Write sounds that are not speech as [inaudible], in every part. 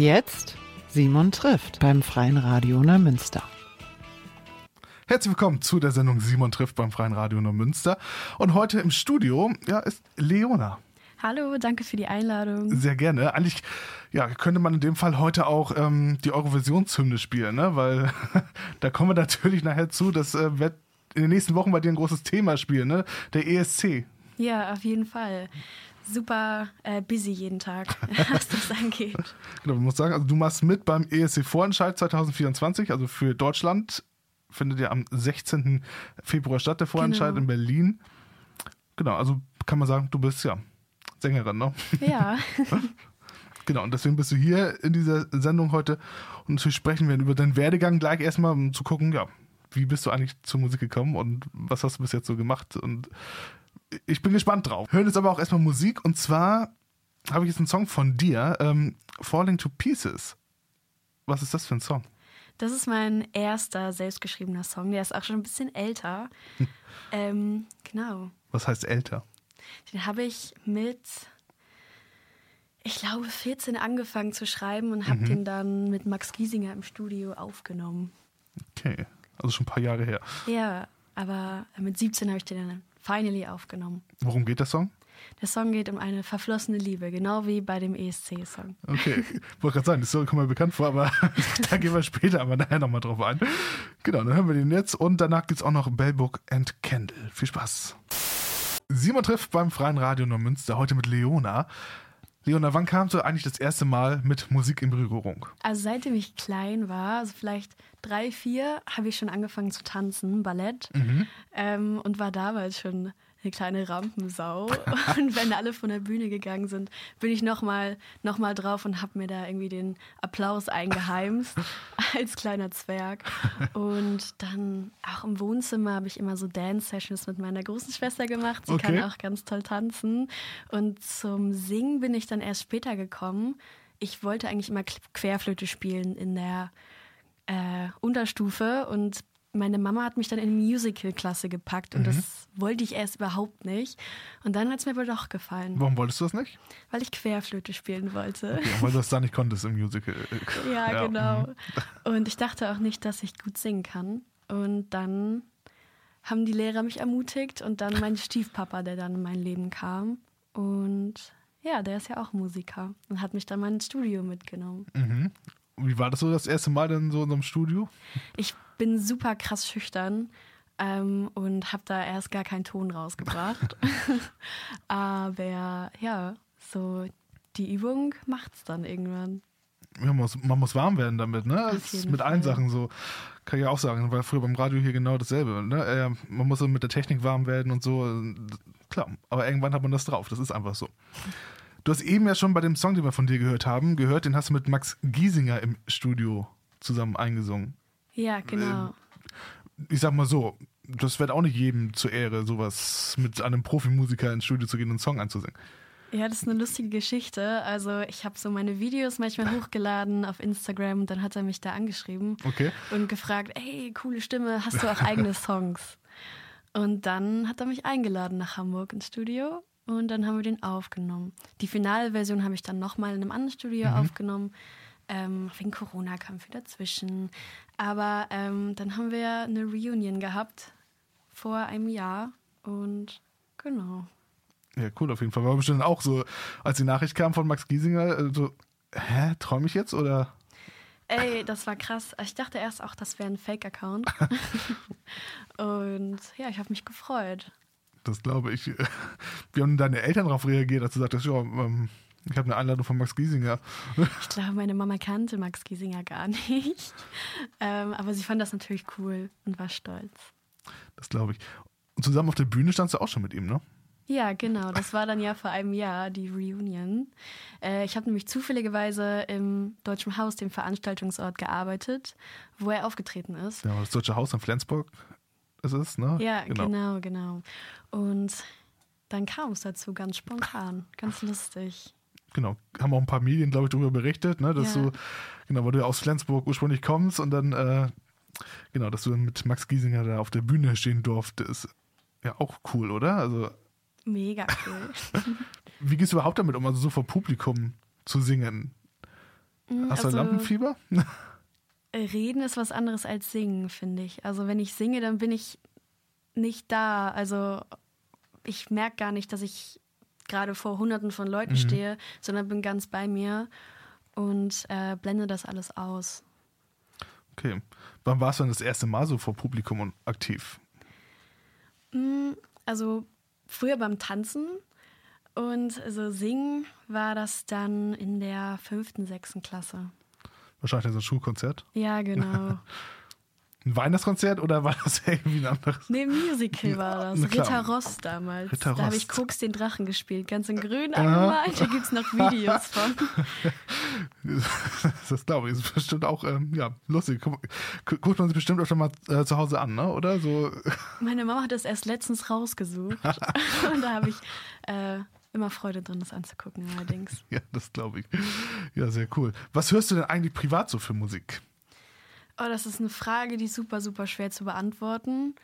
Jetzt Simon trifft beim Freien Radio Neumünster. Herzlich willkommen zu der Sendung Simon trifft beim Freien Radio Neumünster. Und heute im Studio ja, ist Leona. Hallo, danke für die Einladung. Sehr gerne. Eigentlich ja, könnte man in dem Fall heute auch ähm, die Eurovisionshymne spielen, ne? weil [laughs] da kommen wir natürlich nachher zu. Das äh, wird in den nächsten Wochen bei dir ein großes Thema spielen, ne? der ESC. Ja, auf jeden Fall. Super äh, busy jeden Tag, [laughs] was das angeht. Genau, ich muss sagen, also du machst mit beim ESC-Vorentscheid 2024, also für Deutschland findet ja am 16. Februar statt, der Vorentscheid genau. in Berlin. Genau, also kann man sagen, du bist ja Sängerin, ne? Ja. [laughs] genau, und deswegen bist du hier in dieser Sendung heute. Und natürlich sprechen wir über deinen Werdegang gleich erstmal, um zu gucken, ja, wie bist du eigentlich zur Musik gekommen und was hast du bis jetzt so gemacht? Und ich bin gespannt drauf. Hören jetzt aber auch erstmal Musik und zwar habe ich jetzt einen Song von dir, ähm, Falling to Pieces. Was ist das für ein Song? Das ist mein erster selbstgeschriebener Song. Der ist auch schon ein bisschen älter. Hm. [laughs] ähm, genau. Was heißt älter? Den habe ich mit, ich glaube, 14 angefangen zu schreiben und habe mhm. den dann mit Max Giesinger im Studio aufgenommen. Okay, also schon ein paar Jahre her. Ja, aber mit 17 habe ich den dann finally aufgenommen. Worum geht der Song? Der Song geht um eine verflossene Liebe, genau wie bei dem ESC-Song. Okay, ich wollte gerade sagen, das kommt mir bekannt vor, aber [laughs] da gehen wir später aber nachher nochmal drauf ein. Genau, dann hören wir den jetzt und danach gibt es auch noch Bellbook and Candle. Viel Spaß. Simon trifft beim Freien Radio Neumünster heute mit Leona. Leona, wann kamst du eigentlich das erste Mal mit Musik in Berührung? Also seitdem ich klein war, also vielleicht drei, vier, habe ich schon angefangen zu tanzen, Ballett. Mhm. Ähm, und war damals schon eine kleine Rampensau. [laughs] und wenn alle von der Bühne gegangen sind, bin ich nochmal noch mal drauf und habe mir da irgendwie den Applaus eingeheimst [laughs] als kleiner Zwerg. Und dann auch im Wohnzimmer habe ich immer so Dance-Sessions mit meiner großen Schwester gemacht. Sie okay. kann auch ganz toll tanzen. Und zum Singen bin ich dann erst später gekommen. Ich wollte eigentlich immer Querflöte spielen in der äh, Unterstufe und meine Mama hat mich dann in Musical-Klasse gepackt und mhm. das wollte ich erst überhaupt nicht. Und dann hat es mir wohl doch gefallen. Warum wolltest du das nicht? Weil ich Querflöte spielen wollte. Okay, weil du das da nicht konntest im Musical. [laughs] ja, ja, genau. Mhm. Und ich dachte auch nicht, dass ich gut singen kann. Und dann haben die Lehrer mich ermutigt und dann mein [laughs] Stiefpapa, der dann in mein Leben kam. Und ja, der ist ja auch Musiker und hat mich dann mal ins Studio mitgenommen. Mhm. Wie war das so das erste Mal denn so in so einem Studio? Ich bin super krass schüchtern ähm, und habe da erst gar keinen Ton rausgebracht. [laughs] Aber ja, so die Übung macht es dann irgendwann. Ja, man, muss, man muss warm werden damit, ne? Das ist mit Fall. allen Sachen so. Kann ich auch sagen, weil früher beim Radio hier genau dasselbe. Ne? Äh, man muss so mit der Technik warm werden und so. Klar, aber irgendwann hat man das drauf. Das ist einfach so. Du hast eben ja schon bei dem Song, den wir von dir gehört haben, gehört, den hast du mit Max Giesinger im Studio zusammen eingesungen. Ja, genau. Ich sag mal so, das wird auch nicht jedem zur Ehre, sowas mit einem Profimusiker ins Studio zu gehen und einen Song anzusingen. Ja, das ist eine lustige Geschichte. Also ich habe so meine Videos manchmal [laughs] hochgeladen auf Instagram und dann hat er mich da angeschrieben okay. und gefragt, hey, coole Stimme, hast du auch eigene [laughs] Songs? Und dann hat er mich eingeladen nach Hamburg ins Studio und dann haben wir den aufgenommen. Die finale Version habe ich dann nochmal in einem anderen Studio mhm. aufgenommen. Ähm, wegen Corona kam viel dazwischen. Aber ähm, dann haben wir eine Reunion gehabt vor einem Jahr und genau. Ja, cool, auf jeden Fall. War bestimmt auch so, als die Nachricht kam von Max Giesinger, äh, so, hä, träume ich jetzt oder? Ey, das war krass. Ich dachte erst auch, das wäre ein Fake-Account. [laughs] [laughs] und ja, ich habe mich gefreut. Das glaube ich. [laughs] Wie haben deine Eltern darauf reagiert, als du sagtest, ja, ähm, ich habe eine Einladung von Max Giesinger. Ich glaube, meine Mama kannte Max Giesinger gar nicht. [laughs] Ähm, aber sie fand das natürlich cool und war stolz. Das glaube ich. Und zusammen auf der Bühne standst du auch schon mit ihm, ne? Ja, genau. Das war dann ja vor einem Jahr die Reunion. Äh, ich habe nämlich zufälligerweise im Deutschen Haus, dem Veranstaltungsort, gearbeitet, wo er aufgetreten ist. Ja, das Deutsche Haus in Flensburg ist es, ne? Ja, genau, genau. genau. Und dann kam es dazu ganz spontan, ganz lustig. Genau, haben auch ein paar Medien, glaube ich, darüber berichtet, ne, dass ja. du, genau, weil du aus Flensburg ursprünglich kommst und dann, äh, genau, dass du mit Max Giesinger da auf der Bühne stehen durftest. Ja, auch cool, oder? Also. Mega cool. [laughs] Wie gehst du überhaupt damit um, also so vor Publikum zu singen? Hast du Also- Lampenfieber? [laughs] Reden ist was anderes als singen, finde ich. Also wenn ich singe, dann bin ich nicht da. Also ich merke gar nicht, dass ich gerade vor hunderten von Leuten stehe, sondern bin ganz bei mir und äh, blende das alles aus. Okay. Wann warst du denn das erste Mal so vor Publikum und aktiv? Mm, Also früher beim Tanzen und so singen war das dann in der fünften, sechsten Klasse. Wahrscheinlich so ein Schulkonzert. Ja, genau. [laughs] Ein Weihnachtskonzert oder war das irgendwie ein anderes? Nee, Musical war das. Ritter Rost damals. Ritter Da habe ich. Koks den Drachen gespielt, ganz in grün angemalt. Da gibt es noch Videos [laughs] von. Das glaube ich. Das ist bestimmt auch ähm, ja, lustig. Guck- gu- Guckt man sich bestimmt auch schon mal äh, zu Hause an, ne? oder? So, Meine Mama hat das erst letztens rausgesucht. [laughs] Und da habe ich äh, immer Freude drin, das anzugucken, allerdings. [laughs] ja, das glaube ich. Ja, sehr cool. Was hörst du denn eigentlich privat so für Musik? Oh, das ist eine Frage, die ist super, super schwer zu beantworten.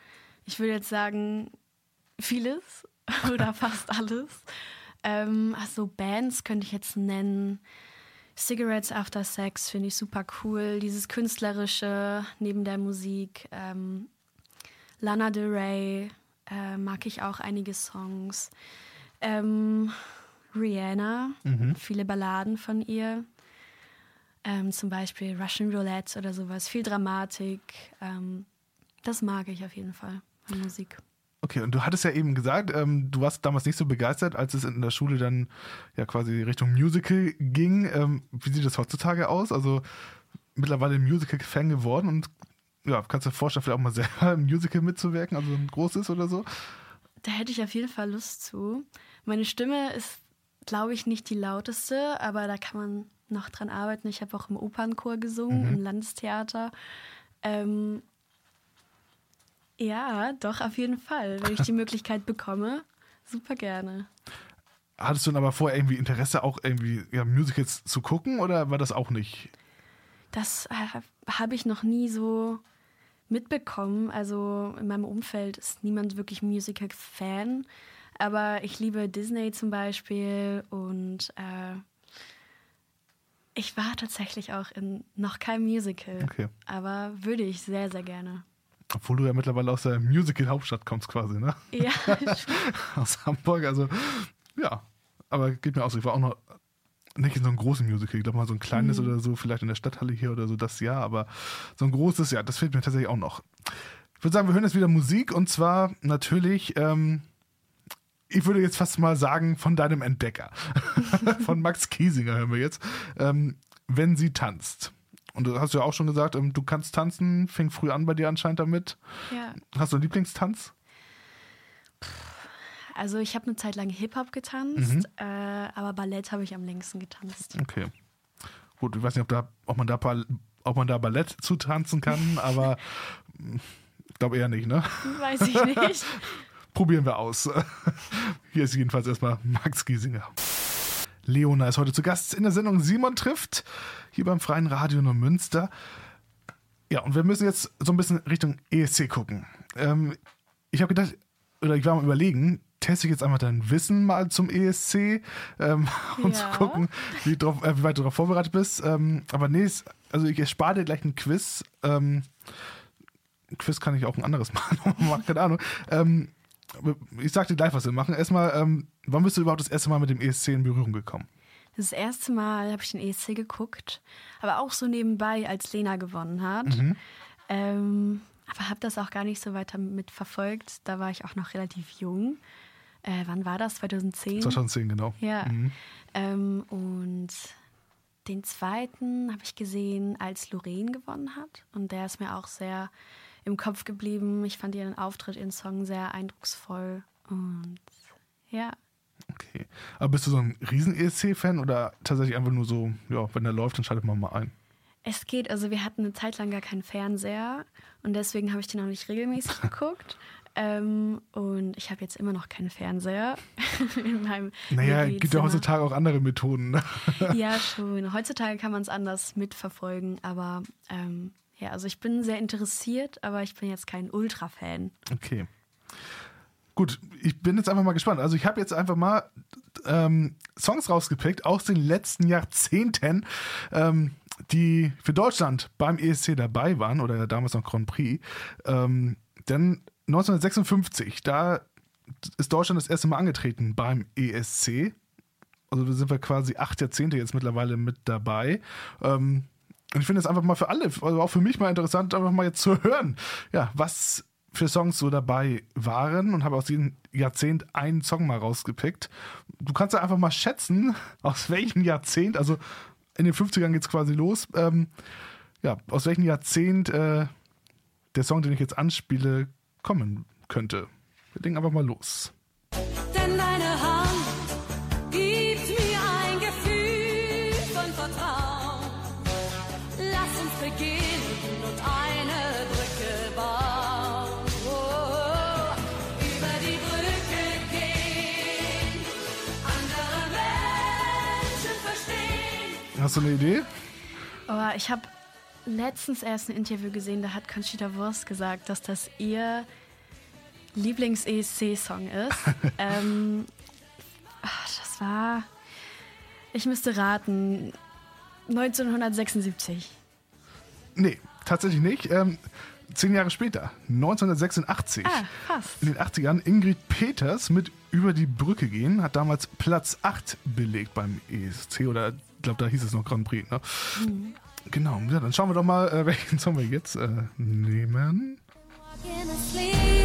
Ich würde jetzt sagen, vieles [laughs] oder fast alles. Ähm, also Bands könnte ich jetzt nennen. Cigarettes After Sex finde ich super cool. Dieses Künstlerische neben der Musik. Ähm, Lana Del Rey äh, mag ich auch einige Songs. Ähm, Rihanna, viele Balladen von ihr. Ähm, zum Beispiel Russian Roulette oder sowas. Viel Dramatik. Ähm, das mag ich auf jeden Fall an Musik. Okay, und du hattest ja eben gesagt, ähm, du warst damals nicht so begeistert, als es in der Schule dann ja quasi Richtung Musical ging. Ähm, wie sieht das heutzutage aus? Also mittlerweile Musical-Fan geworden und ja, kannst du dir vorstellen, vielleicht auch mal [laughs] selber im Musical mitzuwirken, also ein großes oder so? Da hätte ich auf jeden Fall Lust zu. Meine Stimme ist, glaube ich, nicht die lauteste, aber da kann man noch dran arbeiten. Ich habe auch im Opernchor gesungen, im Landestheater. Ähm, ja, doch, auf jeden Fall. Wenn ich die [laughs] Möglichkeit bekomme, super gerne. Hattest du dann aber vorher irgendwie Interesse, auch irgendwie ja, Musicals zu gucken oder war das auch nicht? Das äh, habe ich noch nie so mitbekommen. Also in meinem Umfeld ist niemand wirklich Musical-Fan. Aber ich liebe Disney zum Beispiel und äh, ich war tatsächlich auch in noch kein Musical. Okay. Aber würde ich sehr, sehr gerne. Obwohl du ja mittlerweile aus der Musical-Hauptstadt kommst quasi, ne? Ja, [laughs] aus Hamburg. Also, ja. Aber geht mir auch so. Ich war auch noch nicht in so einem großen Musical. Ich glaube mal so ein kleines oder so, vielleicht in der Stadthalle hier oder so, das ja. Aber so ein großes, ja, das fehlt mir tatsächlich auch noch. Ich würde sagen, wir hören jetzt wieder Musik und zwar natürlich, ähm, ich würde jetzt fast mal sagen, von deinem Entdecker. [laughs] von Max Kiesinger hören wir jetzt. Ähm, wenn sie tanzt. Und du hast ja auch schon gesagt, ähm, du kannst tanzen, fing früh an bei dir anscheinend damit. ja. Hast du einen Lieblingstanz? Also ich habe eine Zeit lang Hip-Hop getanzt, Mhm. äh, aber Ballett habe ich am längsten getanzt. Okay. Gut, ich weiß nicht, ob, da, ob, man, da, ob man da Ballett zu tanzen kann, aber mm, [laughs] ich glaube eher nicht, ne? Weiß ich nicht. [laughs] Probieren wir aus. [laughs] Hier ist jedenfalls erstmal Max Giesinger. Leona ist heute zu Gast in der Sendung Simon trifft, hier beim Freien Radio Neumünster. Ja, und wir müssen jetzt so ein bisschen Richtung ESC gucken. Ähm, ich habe gedacht, oder ich war mal überlegen, teste ich jetzt einfach dein Wissen mal zum ESC, ähm, [laughs] um zu Ja. gucken, wie, drauf, äh, wie weit du darauf vorbereitet bist. Ähm, aber nee, also ich erspare dir gleich ein Quiz. Ähm, ein Quiz kann ich auch ein anderes [laughs] machen, keine Ahnung. Ich sag dir gleich, was wir machen. Erstmal, ähm, wann bist du überhaupt das erste Mal mit dem ESC in Berührung gekommen? Das erste Mal habe ich den ESC geguckt, aber auch so nebenbei, als Lena gewonnen hat. Ähm, aber habe das auch gar nicht so weiter mitverfolgt. Da war ich auch noch relativ jung. Äh, wann war das? 2010? 2010, genau. Ja. Ähm, und den zweiten habe ich gesehen, als Lorraine gewonnen hat. Und der ist mir auch sehr im Kopf geblieben. Ich fand ihren Auftritt, ihren Song sehr eindrucksvoll. Und ja, Okay. Aber bist du so ein Riesen-ESC-Fan oder tatsächlich einfach nur so, ja, wenn der läuft, dann schaltet man mal ein? Es geht, also wir hatten eine Zeit lang gar keinen Fernseher und deswegen habe ich den auch nicht regelmäßig [laughs] geguckt. Ähm, und ich habe jetzt immer noch keinen Fernseher [laughs] in meinem Naja, gibt ja heutzutage auch andere Methoden. Ne? Ja, schon. Heutzutage kann man es anders mitverfolgen, aber ähm, ja, also ich bin sehr interessiert, aber ich bin jetzt kein Ultra-Fan. Okay. Gut, ich bin jetzt einfach mal gespannt. Also ich habe jetzt einfach mal ähm, Songs rausgepickt aus den letzten Jahrzehnten, ähm, die für Deutschland beim ESC dabei waren oder damals noch Grand Prix. Ähm, denn 1956, da ist Deutschland das erste Mal angetreten beim ESC. Also da sind wir quasi acht Jahrzehnte jetzt mittlerweile mit dabei. Ähm, und ich finde es einfach mal für alle, also auch für mich mal interessant, einfach mal jetzt zu hören, ja, was für Songs so dabei waren und habe aus jedem Jahrzehnt einen Song mal rausgepickt. Du kannst ja einfach mal schätzen, [laughs] aus welchem Jahrzehnt, also in den 50ern geht es quasi los, ähm, ja, aus welchem Jahrzehnt äh, der Song, den ich jetzt anspiele, kommen könnte. Wir legen einfach mal los. Hast du eine Idee? Aber ich habe letztens erst ein Interview gesehen, da hat Conchita Wurst gesagt, dass das ihr Lieblings-ESC-Song ist. [laughs] ähm, ach, das war, ich müsste raten, 1976. Nee, tatsächlich nicht. Ähm, zehn Jahre später, 1986. Ah, fast. In den 80ern, Ingrid Peters mit Über die Brücke gehen, hat damals Platz 8 belegt beim ESC oder glaube, da hieß es noch Grand Prix. Ne? Genau, ja, dann schauen wir doch mal, äh, [laughs] welchen Song wir jetzt äh, nehmen. Walking asleep,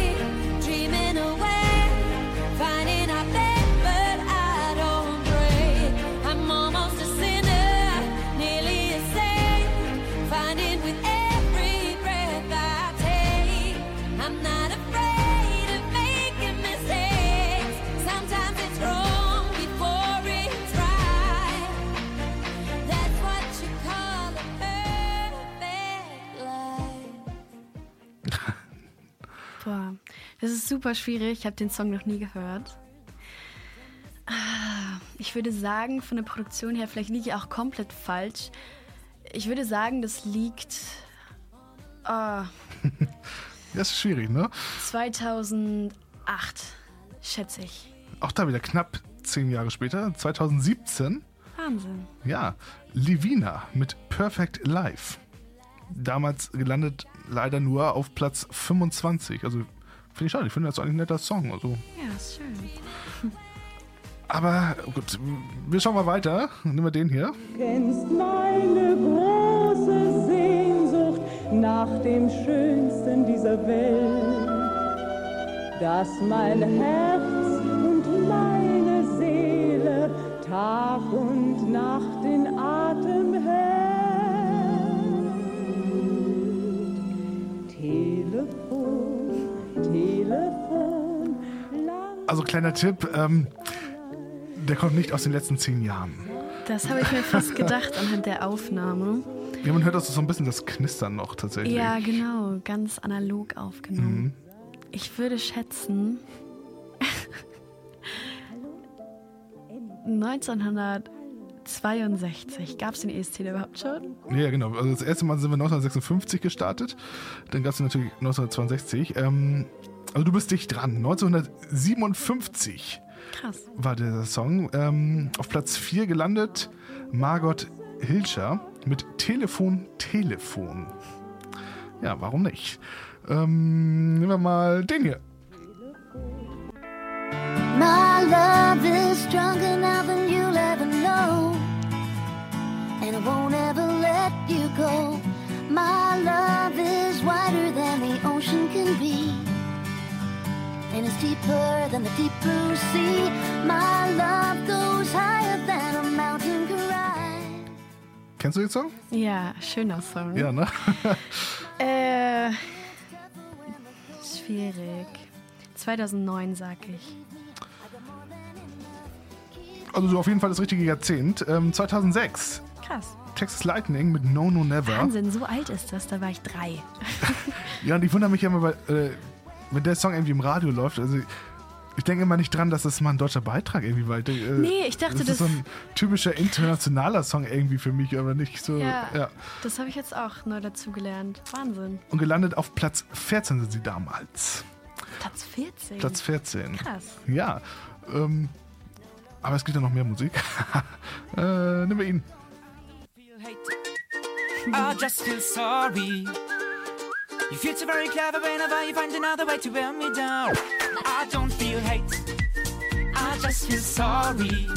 Boah, das ist super schwierig. Ich habe den Song noch nie gehört. Ah, Ich würde sagen, von der Produktion her, vielleicht liege ich auch komplett falsch. Ich würde sagen, das liegt ah, [laughs] Das ist schwierig, ne? 2008, schätze ich. Auch da wieder knapp zehn Jahre später, 2017. Wahnsinn. Ja, Livina mit Perfect Life. Damals gelandet leider nur auf Platz 25. Also finde ich schade. Ich finde das eigentlich ein netter Song. Also, Ja, ist schön. [laughs] aber gut, wir schauen mal weiter. Nehmen wir den hier. kennst meine große Sehnsucht nach dem Schönsten dieser Welt, dass mein Herz und meine Seele Tag und Nacht Also kleiner Tipp, ähm, der kommt nicht aus den letzten zehn Jahren. Das habe ich mir fast gedacht anhand der Aufnahme. Ja, man hört also so ein bisschen das Knistern noch tatsächlich. Ja, genau, ganz analog aufgenommen. Ich würde schätzen 1962. Gab es den ESC überhaupt schon? Ja, genau. Also das erste Mal sind wir 1956 gestartet. Dann gab es natürlich 1962. Ähm, also du bist dicht dran. 1957 Krass. war der Song. Ähm, auf Platz 4 gelandet Margot Hilscher mit Telefon, Telefon. Ja, warum nicht? Ähm, nehmen wir mal den hier. My love is stronger now than you'll ever know. And I won't ever let you go. My love is wider than the ocean can be. And it's deeper than the deep blue sea. My love goes higher than a mountain can rise. Kennst du den Song? Ja, schöner Song. Ja, ne? [laughs] Äh, schwierig. 2009 sag ich. Also so auf jeden Fall das richtige Jahrzehnt. Ähm, 2006. Krass. Texas Lightning mit No No Never. Wahnsinn, so alt ist das. Da war ich drei. [laughs] Ja, und ich wundere mich ja immer, weil, äh, wenn der Song irgendwie im Radio läuft, also ich denke immer nicht dran, dass das mal ein deutscher Beitrag irgendwie war. Ich denke, äh, Nee, ich dachte, das ist das- so ein typischer internationaler Song irgendwie für mich, aber nicht so. Ja, Ja. das habe ich jetzt auch neu dazu gelernt. Wahnsinn. Und gelandet auf Platz 14 sind sie damals. Platz 14. Platz 14. Krass. Ja, ähm, aber es gibt ja noch mehr Musik. [laughs] äh, nehmen wir ihn. I just feel sorry. You feel so very clever whenever you find another way to wear me down. I don't feel hate. I just feel sorry.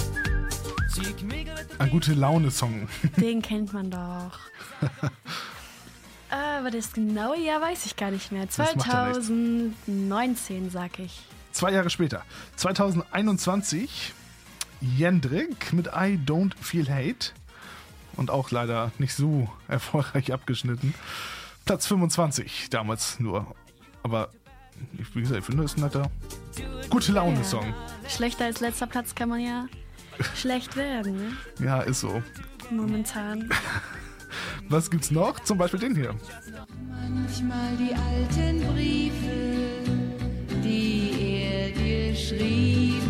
Ein gute Laune-Song. [laughs] Den kennt man doch. äh, [laughs] aber das genaue Jahr weiß ich gar nicht mehr. Das macht ja nichts. 2019, sag ich. Zwei Jahre später, 2021, Jendrik mit I Don't Feel Hate. Und auch leider nicht so erfolgreich abgeschnitten. Platz 25, damals nur. Aber ich, wie gesagt, ich finde, das ist ein netter, gute Laune-Song. Schlechter als letzter Platz kann man ja schlecht werden, ne? Ja, ist so. Momentan. [laughs] Was gibt's noch? Zum Beispiel den hier. Manchmal die alten Briefe, die er dir schrieb,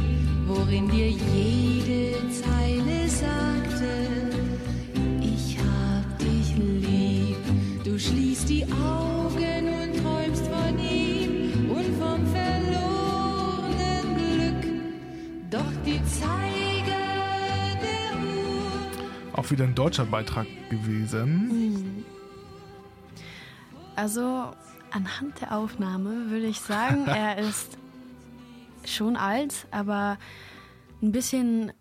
worin dir jede Zeile sagte, Du schließt die Augen und träumst von ihm und vom verlorenen Glück. Doch die Zeiger der Uhr Auch wieder ein deutscher Beitrag gewesen. Also, anhand der Aufnahme würde ich sagen, [laughs] er ist schon alt, aber ein bisschen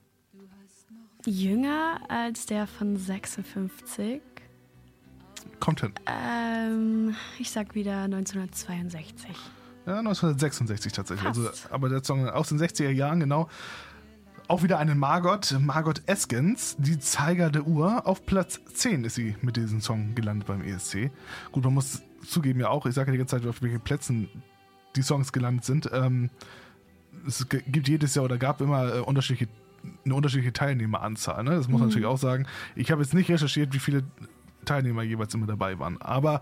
jünger als der von 56. Kommt hin. Ähm, ich sag wieder 1962. Ja, 1966 tatsächlich. Also, aber der Song aus den 60er Jahren, genau. Auch wieder eine Margot, Margot Eskens, die Zeiger der Uhr. Auf Platz 10 ist sie mit diesem Song gelandet beim ESC. Gut, man muss zugeben ja auch, ich sage ja die ganze Zeit, auf welchen Plätzen die Songs gelandet sind. Ähm, es gibt jedes Jahr oder gab immer äh, unterschiedliche, eine unterschiedliche Teilnehmeranzahl. Ne? Das muss man natürlich auch sagen. Ich habe jetzt nicht recherchiert, wie viele Teilnehmer jeweils immer dabei waren. Aber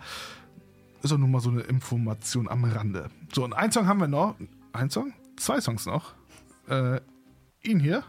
ist auch nur mal so eine Information am Rande. So, und einen Song haben wir noch. Ein Song? Zwei Songs noch. Äh, ihn hier.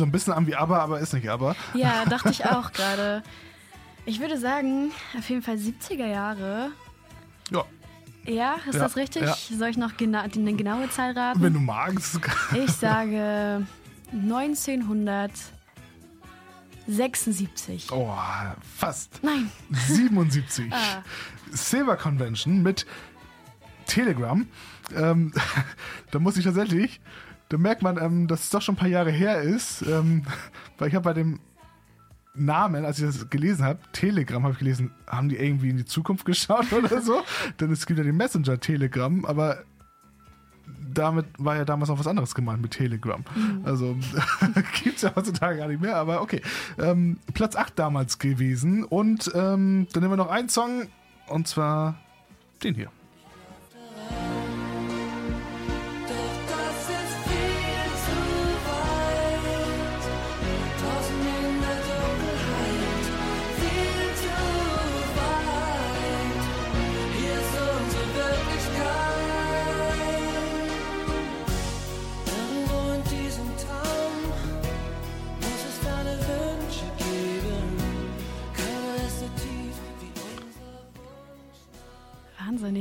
So ein bisschen an wie Aber, aber ist nicht Aber. Ja, [laughs] dachte ich auch gerade. Ich würde sagen, auf jeden Fall 70er Jahre. Ja, Ja, ist Ja, das richtig? ja. Soll ich noch gena die eine genaue Zahl raten? wenn du magst. Ich [laughs] sage 1976. Oh, fast. Nein. 77. Ah. Silver Convention mit Telegram. Ähm, [laughs] da muss ich tatsächlich, da merkt man, ähm, dass es doch schon ein paar Jahre her ist, ähm, [laughs] weil ich habe bei dem Namen, als ich das gelesen habe, Telegram, habe ich gelesen, haben die irgendwie in die Zukunft [laughs] geschaut oder so? Denn es gibt ja den Messenger Telegram, aber damit war ja damals noch was anderes gemeint mit Telegram. Also [laughs] gibt es ja heutzutage gar nicht mehr, aber okay. Ähm, Platz 8 damals gewesen und ähm, dann nehmen wir noch einen Song und zwar den hier.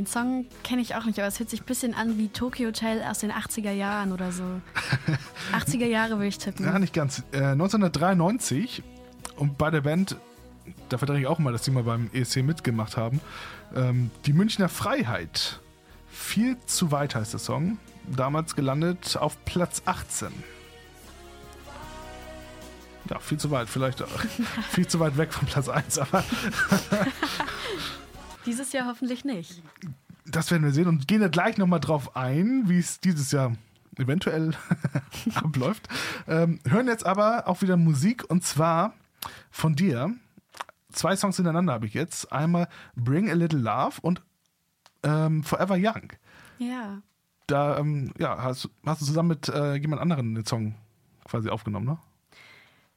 Song kenne ich auch nicht, aber es hört sich ein bisschen an wie Tokyo Hotel aus den 80er Jahren oder so. [laughs] 80er Jahre würde ich tippen. Ja, nicht ganz. Äh, 1993 und bei der Band, da verdrehe ich auch mal, dass die mal beim ESC mitgemacht haben, ähm, die Münchner Freiheit. Viel zu weit heißt der Song. Damals gelandet auf Platz 18. Ja, viel zu weit, vielleicht auch. [laughs] viel zu weit weg von Platz 1, aber [laughs] Dieses Jahr hoffentlich nicht. das werden wir sehen und gehen da gleich nochmal drauf ein, wie es dieses Jahr eventuell [laughs] abläuft. Ähm, hören jetzt aber auch wieder Musik und zwar von dir. Zwei Songs hintereinander habe ich jetzt. Einmal Bring a Little Love und ähm, Forever Young. Ja. Da ähm, ja, hast, hast du zusammen mit äh, jemand anderem den Song quasi aufgenommen, ne?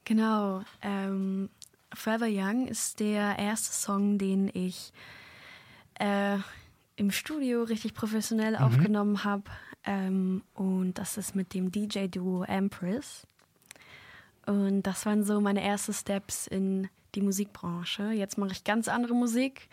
Genau. Ähm, Forever Young ist der erste Song, den ich äh, im Studio richtig professionell aufgenommen habe. Ähm, und das ist mit dem DJ-Duo Empress. Und das waren so meine ersten Steps in die Musikbranche. Jetzt mache ich ganz andere Musik.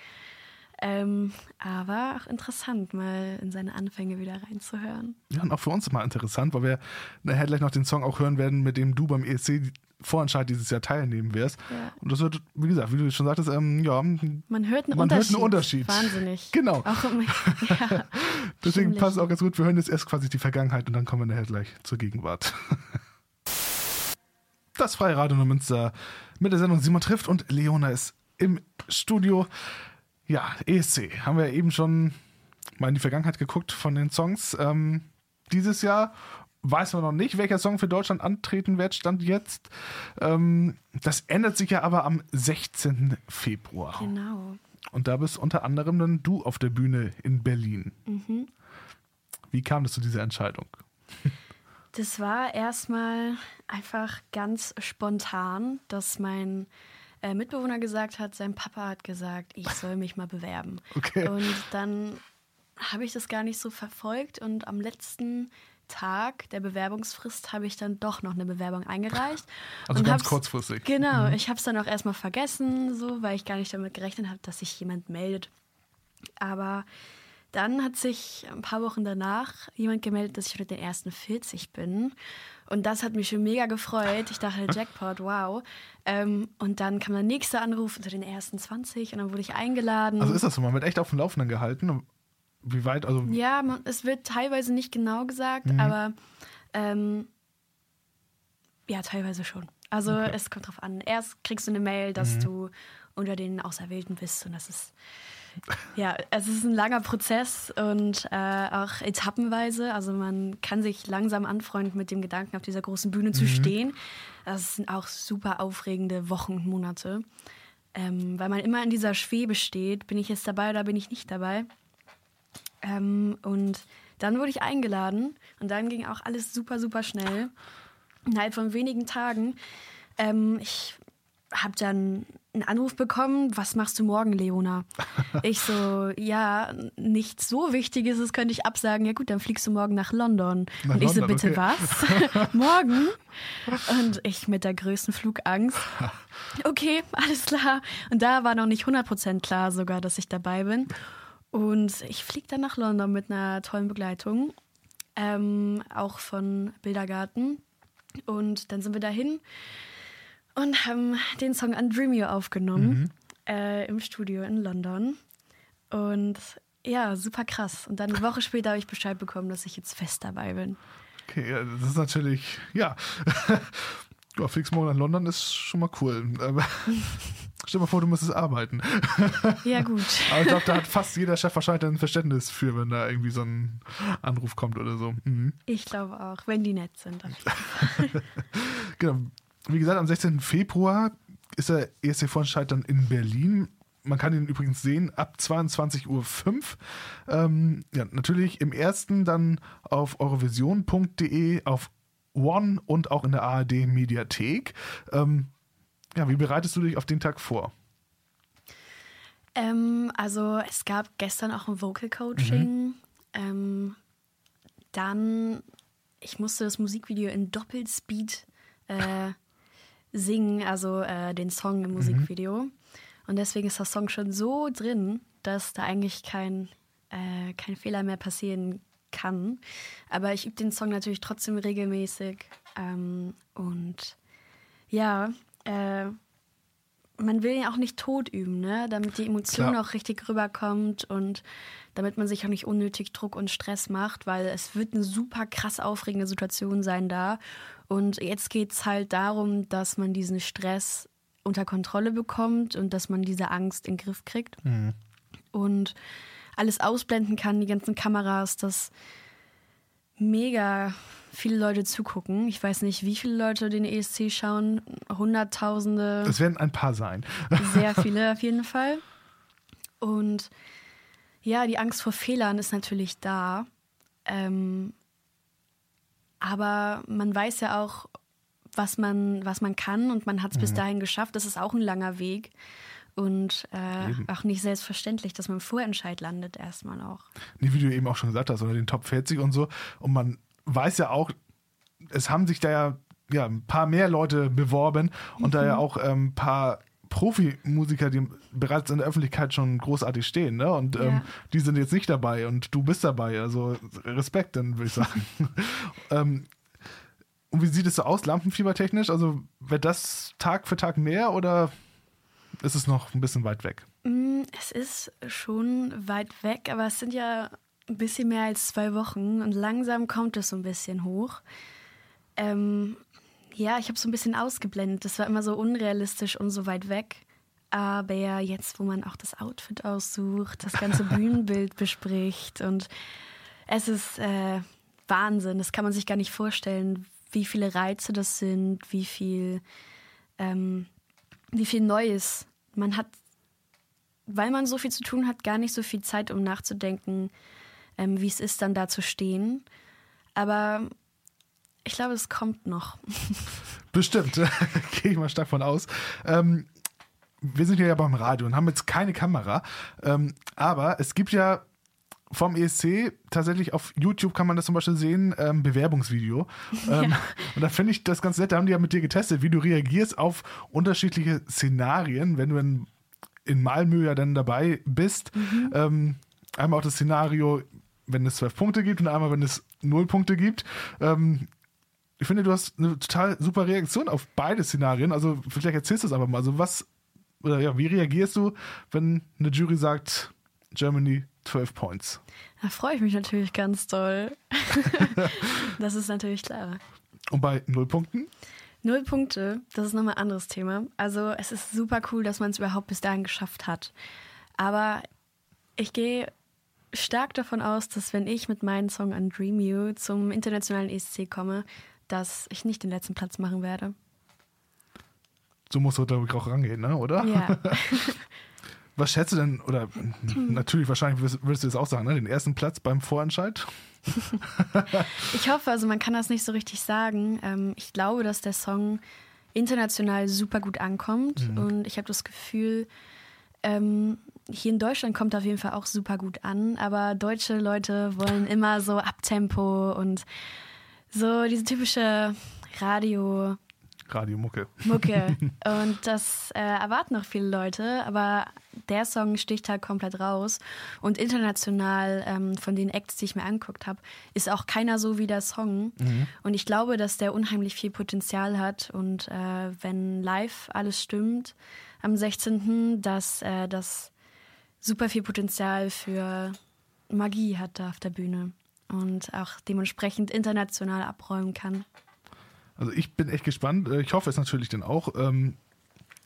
Ähm, aber auch interessant, mal in seine Anfänge wieder reinzuhören. Ja, und auch für uns immer interessant, weil wir nachher gleich noch den Song auch hören werden, mit dem du beim ESC Vorentscheid dieses Jahr teilnehmen wirst. Ja. Und das wird, wie gesagt, wie du schon sagtest, ähm, ja, Man hört einen, Man hört Unterschied. einen Unterschied. Wahnsinnig. Genau. [laughs] Auch ja, [laughs] deswegen stimmlich. passt es auch ganz gut. Wir hören jetzt erst quasi die Vergangenheit und dann kommen wir nachher gleich zur Gegenwart. [laughs] Das Freie Radio Neumünster mit der Sendung Simon trifft und Leona ist im Studio. Ja, ESC. Haben wir eben schon mal in die Vergangenheit geguckt von den Songs. Ähm, dieses Jahr weiß man noch nicht, welcher Song für Deutschland antreten wird, stand jetzt. Ähm, das ändert sich ja aber am 16. Februar. Genau. Und da bist unter anderem dann du auf der Bühne in Berlin. Mhm. Wie kam das zu dieser Entscheidung? [laughs] Das war erstmal einfach ganz spontan, dass mein äh, Mitbewohner gesagt hat, sein Papa hat gesagt, ich soll mich mal bewerben. [laughs] Okay. Und dann habe ich das gar nicht so verfolgt und am letzten Tag der Bewerbungsfrist habe ich dann doch noch eine Bewerbung eingereicht. [laughs] Also und ganz kurzfristig. Genau, ich habe es dann auch erstmal vergessen, so, weil ich gar nicht damit gerechnet habe, dass sich jemand meldet. Aber dann hat sich ein paar Wochen danach jemand gemeldet, dass ich unter den ersten 40 bin. Und das hat mich schon mega gefreut. Ich dachte, [laughs] Jackpot, wow. Ähm, und dann kam der nächste Anruf unter den ersten 20 und dann wurde ich eingeladen. Also ist das so, man wird echt auf dem Laufenden gehalten. Wie weit, also Ja, man, es wird teilweise nicht genau gesagt, Mhm. aber ähm, ja, teilweise schon. Also es kommt drauf an. Erst kriegst du eine Mail, dass Mhm. du unter den Auserwählten bist und das ist ja, es ist ein langer Prozess und äh, auch etappenweise. Also man kann sich langsam anfreunden mit dem Gedanken, auf dieser großen Bühne Mhm. zu stehen. Das sind auch super aufregende Wochen und Monate. Ähm, weil man immer in dieser Schwebe steht, bin ich jetzt dabei oder bin ich nicht dabei? Ähm, und dann wurde ich eingeladen und dann ging auch alles super, super schnell. Innerhalb von wenigen Tagen. Ähm, ich habe dann einen Anruf bekommen, was machst du morgen, Leona? [laughs] Ich so, ja, nichts so Wichtiges, das könnte ich absagen. Ja gut, dann fliegst du morgen nach London. Nach und ich so, London, bitte okay. was? [laughs] morgen? Und ich mit der größten Flugangst. [laughs] Okay, alles klar. Und da war noch nicht 100% klar sogar, dass ich dabei bin. Und ich fliege dann nach London mit einer tollen Begleitung, ähm, auch von Bildergarten. Und dann sind wir dahin und haben den Song Undream You aufgenommen äh, im Studio in London. Und ja, super krass. Und dann eine Woche später habe ich Bescheid bekommen, dass ich jetzt fest dabei bin. okay, ja, das ist natürlich, ja. [laughs] Ja, fliegst morgen nach London ist schon mal cool. [laughs] Stell dir mal vor, du müsstest arbeiten. Ja, gut. [laughs] Aber ich glaube, da hat fast jeder Chef wahrscheinlich ein Verständnis für, wenn da irgendwie so ein Anruf kommt oder so. Mhm. Ich glaube auch, wenn die nett sind. [laughs] Genau. Wie gesagt, am 16. Februar ist der ESC-Vorentscheid dann in Berlin. Man kann ihn übrigens sehen ab 22.05 Uhr. Ähm, ja, natürlich im ersten dann auf eurovision.de, auf One und auch in der ARD Mediathek. Ähm, ja, wie bereitest du dich auf den Tag vor? Ähm, also es gab gestern auch ein Vocal Coaching. Ähm, dann, ich musste das Musikvideo in Doppelspeed äh, singen, also äh, den Song im Musikvideo. Und deswegen ist der Song schon so drin, dass da eigentlich kein, äh, kein Fehler mehr passieren kann. Aber ich übe den Song natürlich trotzdem regelmäßig. Ähm, und ja, äh, man will ja auch nicht tot üben, ne? damit die Emotion Klar. auch richtig rüberkommt und damit man sich auch nicht unnötig Druck und Stress macht, weil es wird eine super krass aufregende Situation sein da. Und jetzt geht es halt darum, dass man diesen Stress unter Kontrolle bekommt und dass man diese Angst in den Griff kriegt und alles ausblenden kann, die ganzen Kameras, dass mega viele Leute zugucken. Ich weiß nicht, wie viele Leute den ESC schauen. Hunderttausende. Es werden ein paar sein. [laughs] Sehr viele auf jeden Fall. Und Ja, die Angst vor Fehlern ist natürlich da. Ähm, aber man weiß ja auch, was man, was man kann und man hat es bis dahin geschafft. Das ist auch ein langer Weg. Und äh, auch nicht selbstverständlich, dass man im Vorentscheid landet, erstmal auch. Nee, wie du eben auch schon gesagt hast, oder den Top 40 und so. Und man weiß ja auch, es haben sich da ja, ja ein paar mehr Leute beworben und da ja auch ein ähm, paar Profimusiker, die bereits in der Öffentlichkeit schon großartig stehen, ne? Und ähm, Ja. die sind jetzt nicht dabei und du bist dabei. Also Respekt, dann würde ich sagen. [laughs] ähm, und wie sieht es so aus, lampenfiebertechnisch? Also wird das Tag für Tag mehr oder ist es noch ein bisschen weit weg? Mm, Es ist schon weit weg, aber es sind ja ein bisschen mehr als zwei Wochen und langsam kommt es so ein bisschen hoch. Ähm, ja, ich habe so ein bisschen ausgeblendet. Das war immer so unrealistisch und so weit weg. Aber ja, jetzt, wo man auch das Outfit aussucht, das ganze [laughs] Bühnenbild bespricht und es ist äh, Wahnsinn. Das kann man sich gar nicht vorstellen, wie viele Reize das sind, wie viel, ähm, wie viel Neues. Man hat weil man so viel zu tun hat, gar nicht so viel Zeit, um nachzudenken, ähm, wie es ist, dann da zu stehen. Aber ich glaube, es kommt noch. [laughs] Bestimmt, [laughs] gehe ich mal stark von aus. Ähm, wir sind ja beim Radio und haben jetzt keine Kamera, ähm, aber es gibt ja vom ESC tatsächlich auf YouTube kann man das zum Beispiel sehen, ähm, Bewerbungsvideo. [laughs] Ähm, Und da finde ich das ganz nett, da haben die ja mit dir getestet, wie du reagierst auf unterschiedliche Szenarien, wenn du in, in Malmö ja dann dabei bist. Ähm, einmal auch das Szenario, wenn es zwölf Punkte gibt und einmal, wenn es null Punkte gibt. Ähm, ich finde, du hast eine total super Reaktion auf beide Szenarien. Also vielleicht erzählst du es einfach mal. Also was, oder ja, wie reagierst du, wenn eine Jury sagt, Germany 12 Points? Da freue ich mich natürlich ganz doll. [laughs] das ist natürlich klar. Und bei null Punkten? Null Punkte, das ist nochmal ein anderes Thema. Also es ist super cool, dass man es überhaupt bis dahin geschafft hat. Aber ich gehe stark davon aus, dass wenn ich mit meinem Song an Dream You zum internationalen ESC komme, dass ich nicht den letzten Platz machen werde. So musst du da auch rangehen, ne? oder? Ja. [laughs] [laughs] Was schätzt du denn, oder natürlich wahrscheinlich würdest, du das auch sagen, ne? den ersten Platz beim Vorentscheid? [laughs] Ich hoffe, also man kann das nicht so richtig sagen. Ähm, ich glaube, dass der Song international super gut ankommt und ich habe das Gefühl, ähm, hier in Deutschland kommt er auf jeden Fall auch super gut an, aber deutsche Leute wollen immer so Abtempo und so diese typische Radio. Radiomucke. Mucke. [laughs] Und das äh, erwarten noch viele Leute, aber der Song sticht halt komplett raus. Und international ähm, von den Acts, die ich mir angeguckt habe, ist auch keiner so wie der Song. Und ich glaube, dass der unheimlich viel Potenzial hat. Und äh, wenn live alles stimmt am 16., dass äh, das super viel Potenzial für Magie hat da auf der Bühne. Und auch dementsprechend international abräumen kann. Also ich bin echt gespannt. Äh, Ich hoffe es natürlich dann auch. ähm,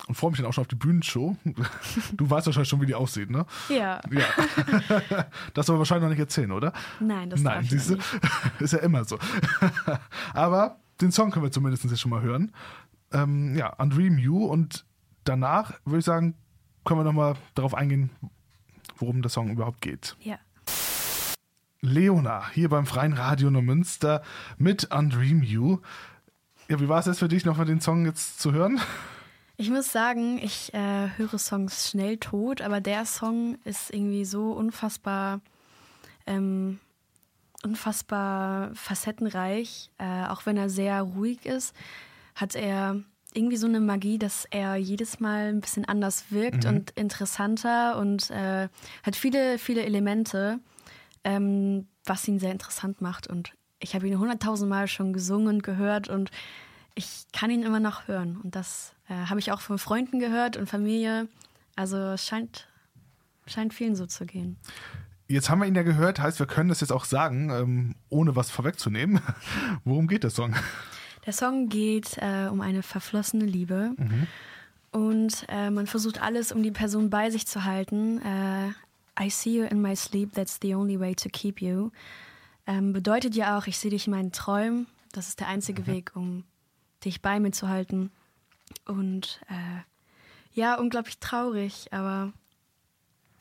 Und freue mich dann auch schon auf die Bühnenshow. [laughs] Du weißt wahrscheinlich schon, wie die aussieht, ne? Ja, Ja. [laughs] Das soll wahrscheinlich noch nicht erzählen, oder? nein, das Nein, siehst du? [laughs] Ist ja immer so. Aber den Song können wir zumindest jetzt schon mal hören. Ähm, ja, Undream You. Und danach würde ich sagen, können wir nochmal darauf eingehen, worum der Song überhaupt geht. Ja. Leona, hier beim Freien Radio Neumünster mit Undream You. Ja, wie war es jetzt für dich, nochmal den Song jetzt zu hören? Ich muss sagen, ich äh, höre Songs schnell tot, aber der Song ist irgendwie so unfassbar, ähm, unfassbar facettenreich. Äh, auch wenn er sehr ruhig ist, hat er irgendwie so eine Magie, dass er jedes Mal ein bisschen anders wirkt und interessanter und äh, hat viele, viele Elemente, ähm, was ihn sehr interessant macht. Und ich habe ihn hunderttausend Mal schon gesungen und gehört und ich kann ihn immer noch hören. Und das äh, habe ich auch von Freunden gehört und Familie. Also es scheint, scheint vielen so zu gehen. Jetzt haben wir ihn ja gehört, heißt, wir können das jetzt auch sagen, ähm, ohne was vorwegzunehmen. [laughs] Worum geht der Song? Der Song geht äh, um eine verflossene Liebe. Und äh, man versucht alles, um die Person bei sich zu halten. Äh, I see you in my sleep, that's the only way to keep you. Ähm, bedeutet ja auch, ich sehe dich in meinen Träumen. Das ist der einzige Weg, um dich bei mir zu halten. Und äh, ja, unglaublich traurig, aber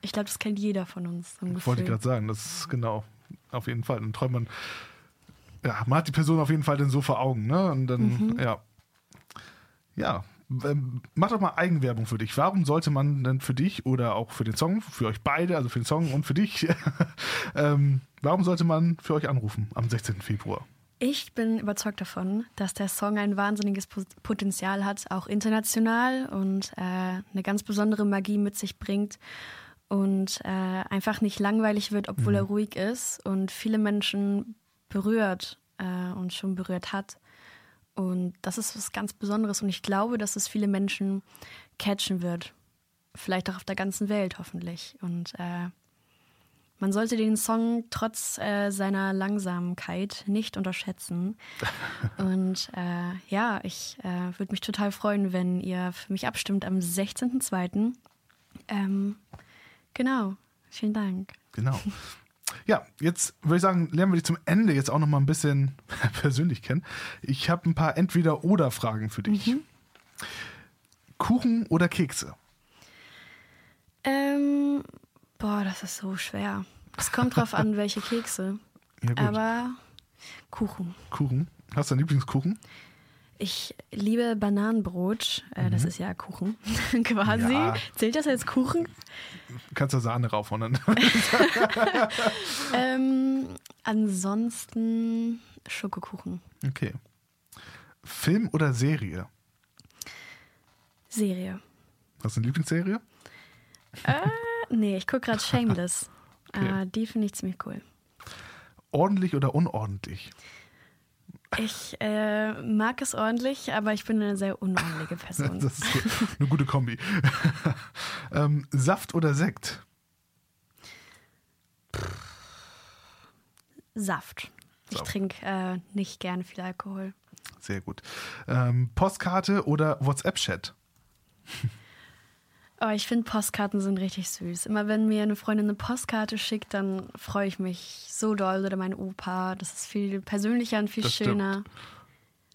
Ich glaube, das kennt jeder von uns. Wollte ich Gefühl. gerade sagen, das ist genau, auf jeden Fall. Dann träumt man, ja, man hat die Person auf jeden Fall dann so vor Augen, ne? Und dann, Mhm. ja. Ja, mach doch mal Eigenwerbung für dich. Warum sollte man denn für dich oder auch für den Song, für euch beide, also für den Song und für dich, [laughs] ähm, warum sollte man für euch anrufen am 16. Februar? Ich bin überzeugt davon, dass der Song ein wahnsinniges Po- Potenzial hat, auch international und äh, eine ganz besondere Magie mit sich bringt und äh, einfach nicht langweilig wird, obwohl er ruhig ist und viele Menschen berührt äh, und schon berührt hat. Und das ist was ganz Besonderes und ich glaube, dass es viele Menschen catchen wird. Vielleicht auch auf der ganzen Welt hoffentlich. Und äh, man sollte den Song trotz äh, seiner Langsamkeit nicht unterschätzen. [laughs] Und äh, ja, ich äh, würde mich total freuen, wenn ihr für mich abstimmt am 16.02. Ähm, genau. Vielen Dank. Genau. [laughs] Ja, jetzt würde ich sagen, lernen wir dich zum Ende jetzt auch noch mal ein bisschen [laughs] persönlich kennen. Ich habe ein paar Entweder-Oder-Fragen für dich. Kuchen oder Kekse? Ähm, boah, das ist so schwer. Es kommt drauf an, [laughs] welche Kekse. Ja, gut. Aber Kuchen. Kuchen. Hast du einen Lieblingskuchen? Ich liebe Bananenbrot. Äh, Das ist ja Kuchen [laughs] quasi. Mhm. Ja. Zählt das als Kuchen? Du kannst da Sahne rauf und dann. [laughs] Ähm, ansonsten Schokokuchen. Okay. Film oder Serie? Serie. Hast du eine Lieblingsserie? Äh, nee, ich gucke gerade [laughs] Shameless. Okay. Äh, die finde ich ziemlich cool. Ordentlich oder unordentlich? Ich äh, mag es ordentlich, aber ich bin eine sehr unordentliche Person. [laughs] Das ist eine gute Kombi. [laughs] ähm, Saft oder Sekt? Saft. Ich trinke äh, nicht gerne viel Alkohol. Sehr gut. Ähm, Postkarte oder WhatsApp-Chat? Aber ich finde, Postkarten sind richtig süß. Immer wenn mir eine Freundin eine Postkarte schickt, dann freue ich mich so doll. Oder mein Opa. Das ist viel persönlicher und viel Das schöner.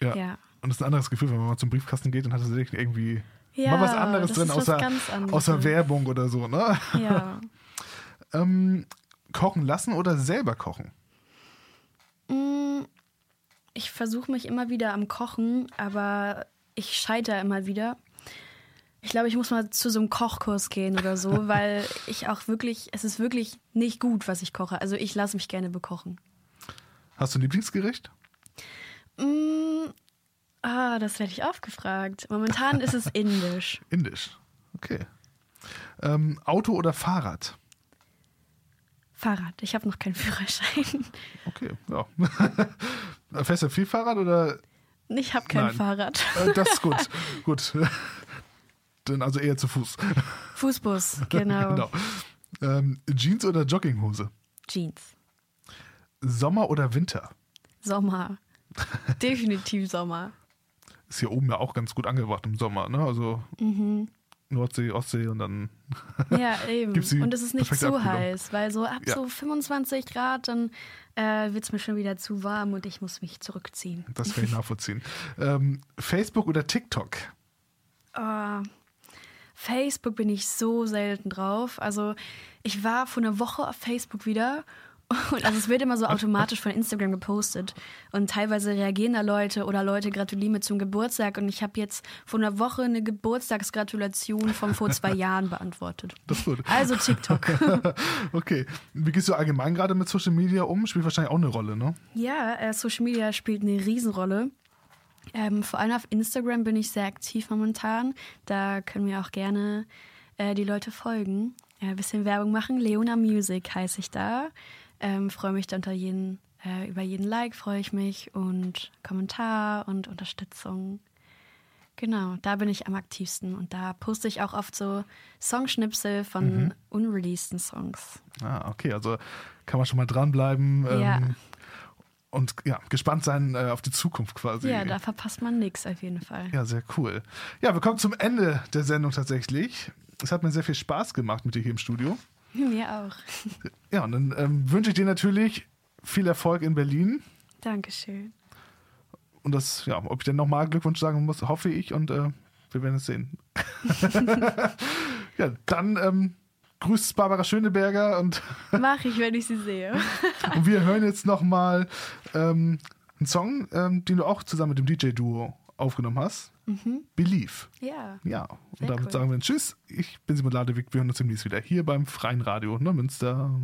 Ja. Ja. Und das ist ein anderes Gefühl, wenn man mal zum Briefkasten geht und hat tatsächlich irgendwie Ja, mal was anderes drin, was außer, anderes. außer Werbung oder so, ne? Ja. [laughs] Ähm, kochen lassen oder selber kochen? Mm, Ich versuche mich immer wieder am Kochen, aber ich scheitere immer wieder. Ich glaube, ich muss mal zu so einem Kochkurs gehen oder so, [laughs] weil ich auch wirklich, es ist wirklich nicht gut, was ich koche. Also ich lasse mich gerne bekochen. Hast du ein Lieblingsgericht? Mm, ah, das werde ich oft gefragt. Momentan ist es [laughs] indisch. Indisch. Okay. Ähm, Auto oder Fahrrad? Fahrrad. Ich habe noch keinen Führerschein. Okay, ja. [laughs] Fährst du viel Fahrrad oder? Ich habe kein Nein. Fahrrad. Äh, das ist gut. gut. Dann also eher zu Fuß. Fußbus, [laughs] genau. genau. Ähm, Jeans oder Jogginghose? Jeans. Sommer oder Winter? Sommer. [laughs] Definitiv Sommer. Ist hier oben ja auch ganz gut angebracht im Sommer, ne? Also Mhm. Nordsee, Ostsee und dann. Ja, eben. [laughs] Und es ist nicht zu Abkühlung. heiß, weil so ab Ja. so 25 Grad, dann äh, wird es mir schon wieder zu warm und ich muss mich zurückziehen. Das kann ich nachvollziehen. Ähm, Facebook oder TikTok? Oh, Facebook bin ich so selten drauf. Also ich war vor einer Woche auf Facebook wieder. Und also es wird immer so [laughs] automatisch von Instagram gepostet. Und teilweise reagieren da Leute oder Leute gratulieren mir zum Geburtstag. Und ich habe jetzt vor einer Woche eine Geburtstagsgratulation von vor zwei [laughs] Jahren beantwortet. Das gut. Also TikTok. [laughs] Okay. Wie gehst du allgemein gerade mit Social Media um? Spielt wahrscheinlich auch eine Rolle, ne? Ja, äh, Social Media spielt eine Riesenrolle. Ähm, vor allem auf Instagram bin ich sehr aktiv momentan. Da können mir auch gerne äh, die Leute folgen. Äh, ein bisschen Werbung machen. Leona Music heiße ich da. Ähm, freue mich da unter jeden, äh, über jeden Like, freue ich mich und Kommentar und Unterstützung. Genau, da bin ich am aktivsten und da poste ich auch oft so Songschnipsel von unreleaseden Songs. Ah, okay. Also kann man schon mal dranbleiben. Ähm, Ja. Und ja, gespannt sein äh, auf die Zukunft quasi. Ja, da verpasst man nichts auf jeden Fall. Ja, sehr cool. Ja, wir kommen zum Ende der Sendung tatsächlich. Es hat mir sehr viel Spaß gemacht mit dir hier im Studio. [laughs] Mir auch. Ja, und dann ähm, wünsche ich dir natürlich viel Erfolg in Berlin. Dankeschön. Und das, ja, ob ich denn nochmal Glückwunsch sagen muss, hoffe ich und äh, wir werden es sehen. [laughs] ja, dann ähm, grüßt Barbara Schöneberger und, [laughs] Mach ich, wenn ich sie sehe. und wir hören jetzt nochmal ähm, einen Song, ähm, den du auch zusammen mit dem DJ-Duo aufgenommen hast. Believe. Ja. Ja, und Sehr damit cool. sagen wir Tschüss. Ich bin Simon Ladewig. Wir hören uns demnächst wieder hier beim Freien Radio Neumünster.